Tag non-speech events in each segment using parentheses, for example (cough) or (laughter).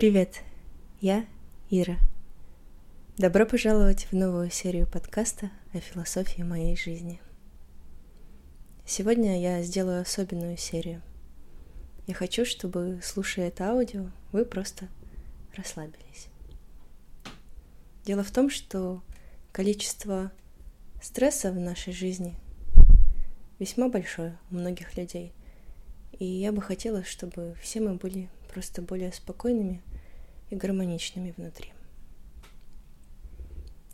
Привет, я Ира. Добро пожаловать в новую серию подкаста о философии моей жизни. Сегодня я сделаю особенную серию. Я хочу, чтобы, слушая это аудио, вы просто расслабились. Дело в том, что количество стресса в нашей жизни весьма большое у многих людей. И я бы хотела, чтобы все мы были просто более спокойными и гармоничными внутри.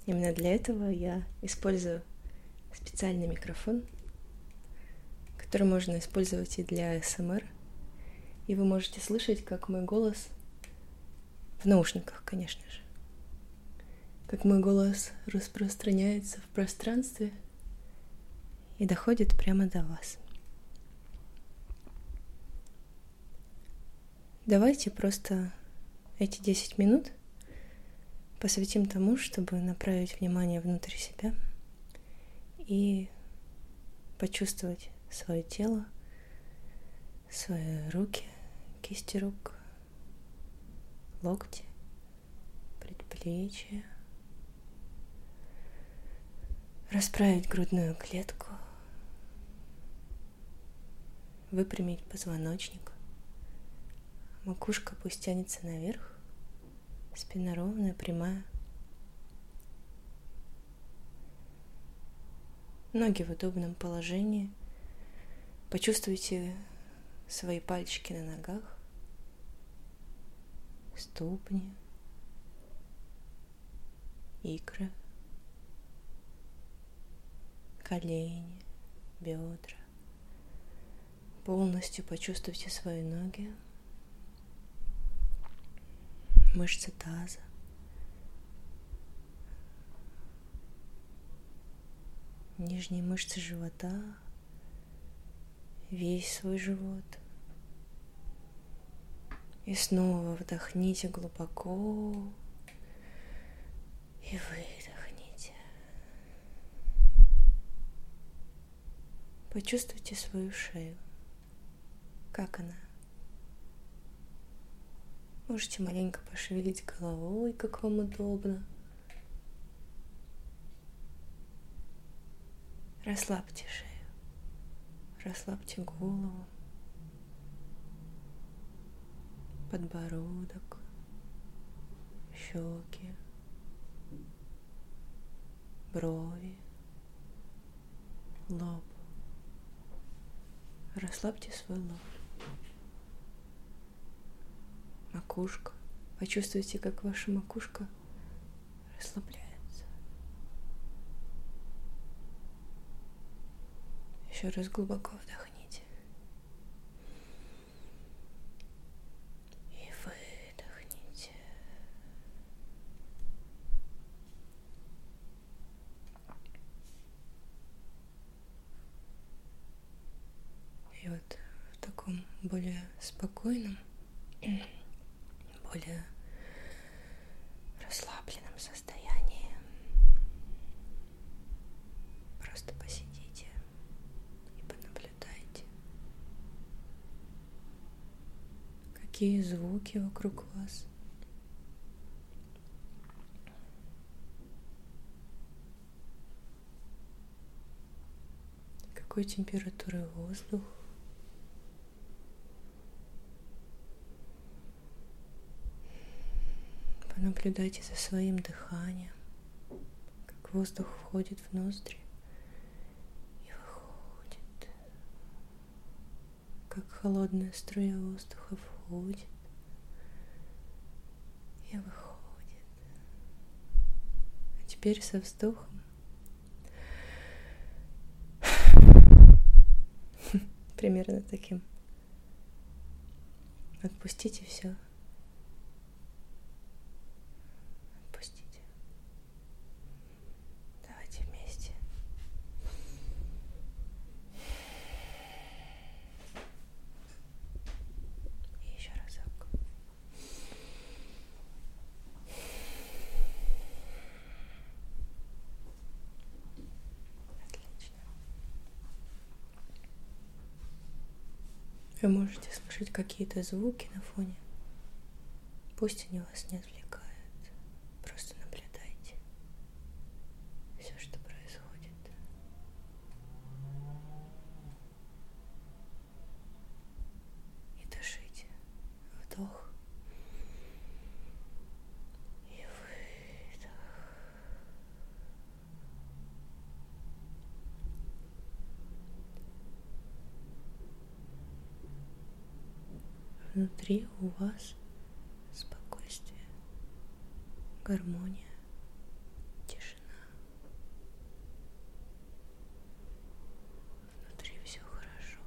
Именно для этого я использую специальный микрофон, который можно использовать и для СМР. И вы можете слышать, как мой голос в наушниках, конечно же. Как мой голос распространяется в пространстве и доходит прямо до вас. Давайте просто эти 10 минут посвятим тому, чтобы направить внимание внутрь себя и почувствовать свое тело, свои руки, кисти рук, локти, предплечья, расправить грудную клетку, выпрямить позвоночник, Макушка пусть тянется наверх, спина ровная, прямая. Ноги в удобном положении. Почувствуйте свои пальчики на ногах, ступни, икры, колени, бедра. Полностью почувствуйте свои ноги. Мышцы таза. Нижние мышцы живота, весь свой живот. И снова вдохните глубоко и выдохните. Почувствуйте свою шею. Как она? Можете маленько пошевелить головой, как вам удобно. Расслабьте шею, расслабьте голову, подбородок, щеки, брови, лоб. Расслабьте свой лоб макушка. Почувствуйте, как ваша макушка расслабляется. Еще раз глубоко вдохните. И выдохните. И вот в таком более спокойном более расслабленном состоянии. Просто посидите и понаблюдайте, какие звуки вокруг вас. Какой температуры воздух. Понаблюдайте за своим дыханием, как воздух входит в ноздри и выходит, как холодная струя воздуха входит и выходит. А теперь со вздохом (laughs) примерно таким. Отпустите все. Вы можете слышать какие-то звуки на фоне. Пусть они вас не отвлекают. Просто наблюдайте все, что происходит. И дышите. Вдох. И выдох. Внутри у вас спокойствие, гармония, тишина. Внутри все хорошо.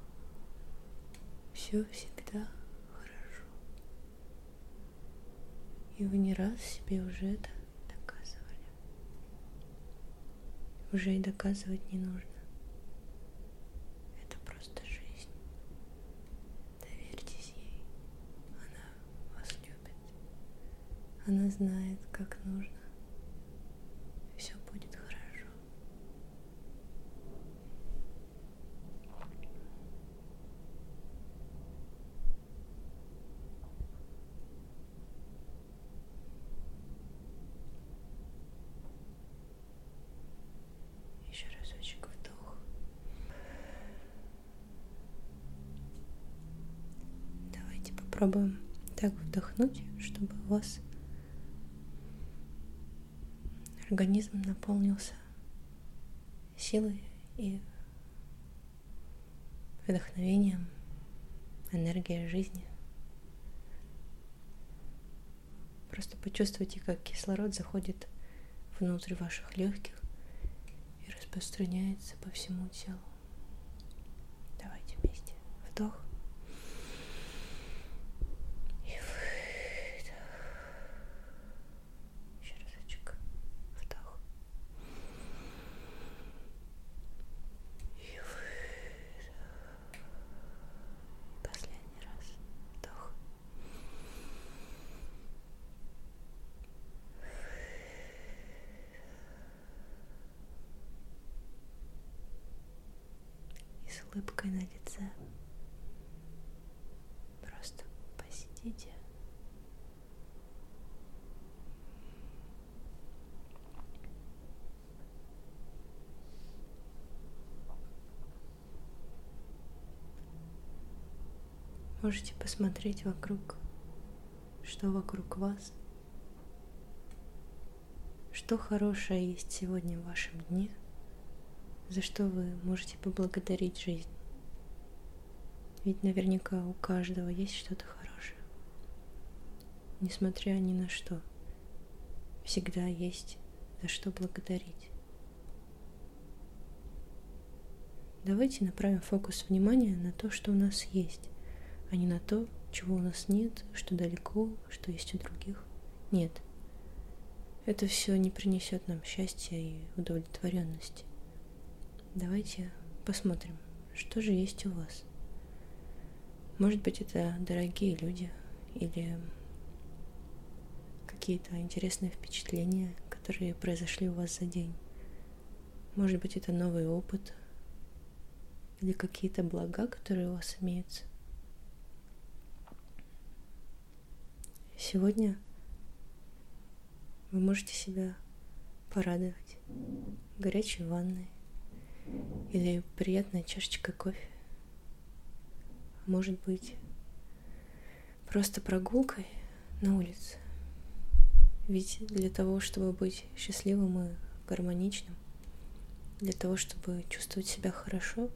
Все всегда хорошо. И вы не раз себе уже это доказывали. Уже и доказывать не нужно. Это просто жизнь. Доверьтесь ей. Она вас любит. Она знает, как нужно. Все будет хорошо. Еще разочек вдох. Давайте попробуем так вдохнуть, чтобы у вас организм наполнился силой и вдохновением, энергией жизни. Просто почувствуйте, как кислород заходит внутрь ваших легких и распространяется по всему телу. Давайте вместе. Вдох. И выдох. Еще разочек. Вдох. И выдох. Последний раз. Вдох. И с улыбкой на лице. Просто посидите. Можете посмотреть вокруг, что вокруг вас, что хорошее есть сегодня в вашем дне, за что вы можете поблагодарить жизнь. Ведь наверняка у каждого есть что-то хорошее. Несмотря ни на что, всегда есть за что благодарить. Давайте направим фокус внимания на то, что у нас есть, а не на то, чего у нас нет, что далеко, что есть у других. Нет. Это все не принесет нам счастья и удовлетворенности. Давайте посмотрим, что же есть у вас. Может быть, это дорогие люди или какие-то интересные впечатления, которые произошли у вас за день. Может быть, это новый опыт или какие-то блага, которые у вас имеются. Сегодня вы можете себя порадовать горячей ванной или приятной чашечкой кофе. Может быть, просто прогулкой на улице. Ведь для того, чтобы быть счастливым и гармоничным, для того, чтобы чувствовать себя хорошо,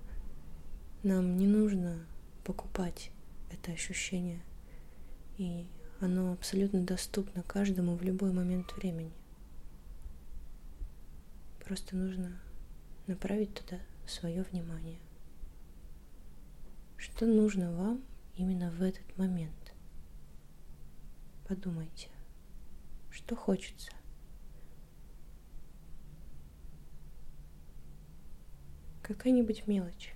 нам не нужно покупать это ощущение. И оно абсолютно доступно каждому в любой момент времени. Просто нужно направить туда свое внимание. Что нужно вам именно в этот момент? Подумайте, что хочется. Какая-нибудь мелочь,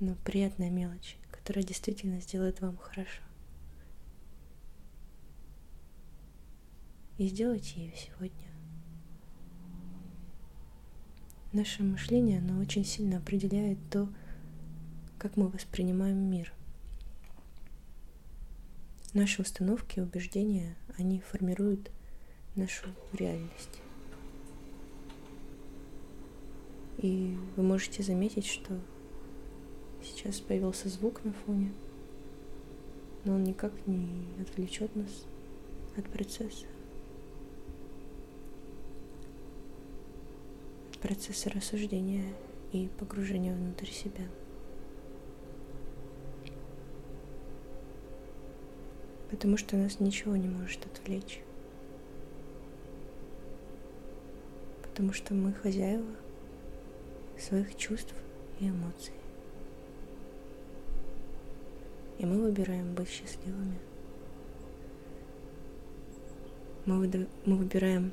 но приятная мелочь, которая действительно сделает вам хорошо. И сделайте ее сегодня. Наше мышление, оно очень сильно определяет то, как мы воспринимаем мир. Наши установки убеждения, они формируют нашу реальность. И вы можете заметить, что сейчас появился звук на фоне, но он никак не отвлечет нас от процесса. От процесса рассуждения и погружения внутрь себя. Потому что нас ничего не может отвлечь. Потому что мы хозяева своих чувств и эмоций. И мы выбираем быть счастливыми. Мы, мы выбираем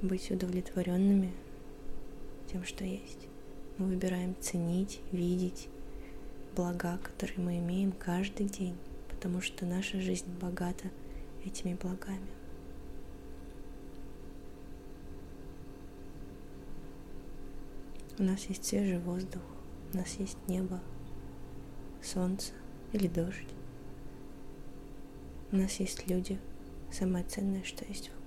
быть удовлетворенными тем, что есть. Мы выбираем ценить, видеть блага, которые мы имеем каждый день, потому что наша жизнь богата этими благами. У нас есть свежий воздух, у нас есть небо, солнце, или дождь. У нас есть люди, самое ценное, что есть вокруг.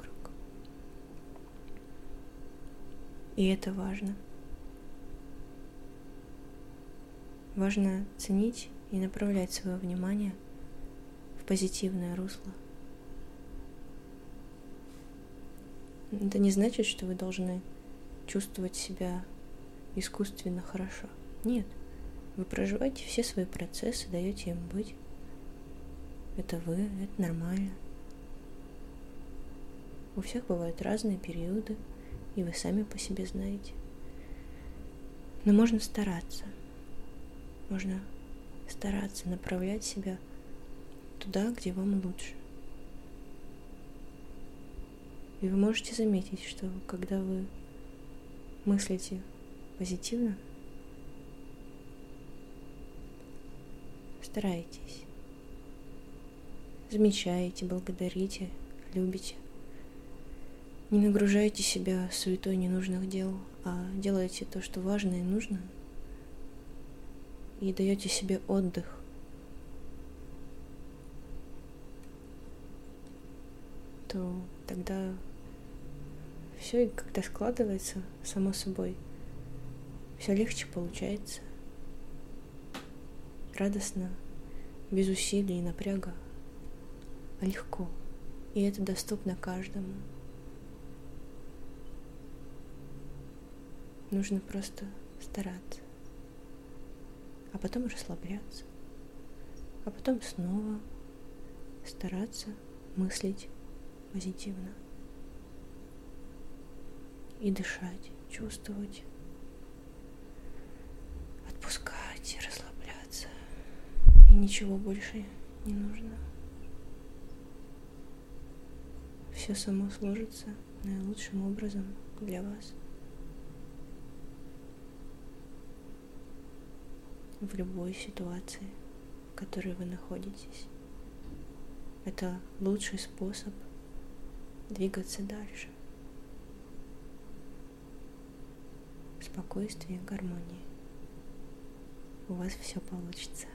И это важно. Важно ценить и направлять свое внимание в позитивное русло. Это не значит, что вы должны чувствовать себя искусственно хорошо. Нет. Вы проживаете все свои процессы, даете им быть. Это вы, это нормально. У всех бывают разные периоды, и вы сами по себе знаете. Но можно стараться. Можно стараться направлять себя туда, где вам лучше. И вы можете заметить, что когда вы мыслите позитивно, старайтесь. Замечайте, благодарите, любите. Не нагружайте себя суетой ненужных дел, а делайте то, что важно и нужно. И даете себе отдых. То тогда все когда складывается само собой, все легче получается. Радостно, без усилий и напряга, а легко. И это доступно каждому. Нужно просто стараться, а потом расслабляться, а потом снова стараться мыслить позитивно. И дышать, чувствовать, отпускать расслабляться. И ничего больше не нужно. Все само сложится наилучшим образом для вас. В любой ситуации, в которой вы находитесь. Это лучший способ двигаться дальше. Спокойствие гармонии. У вас все получится.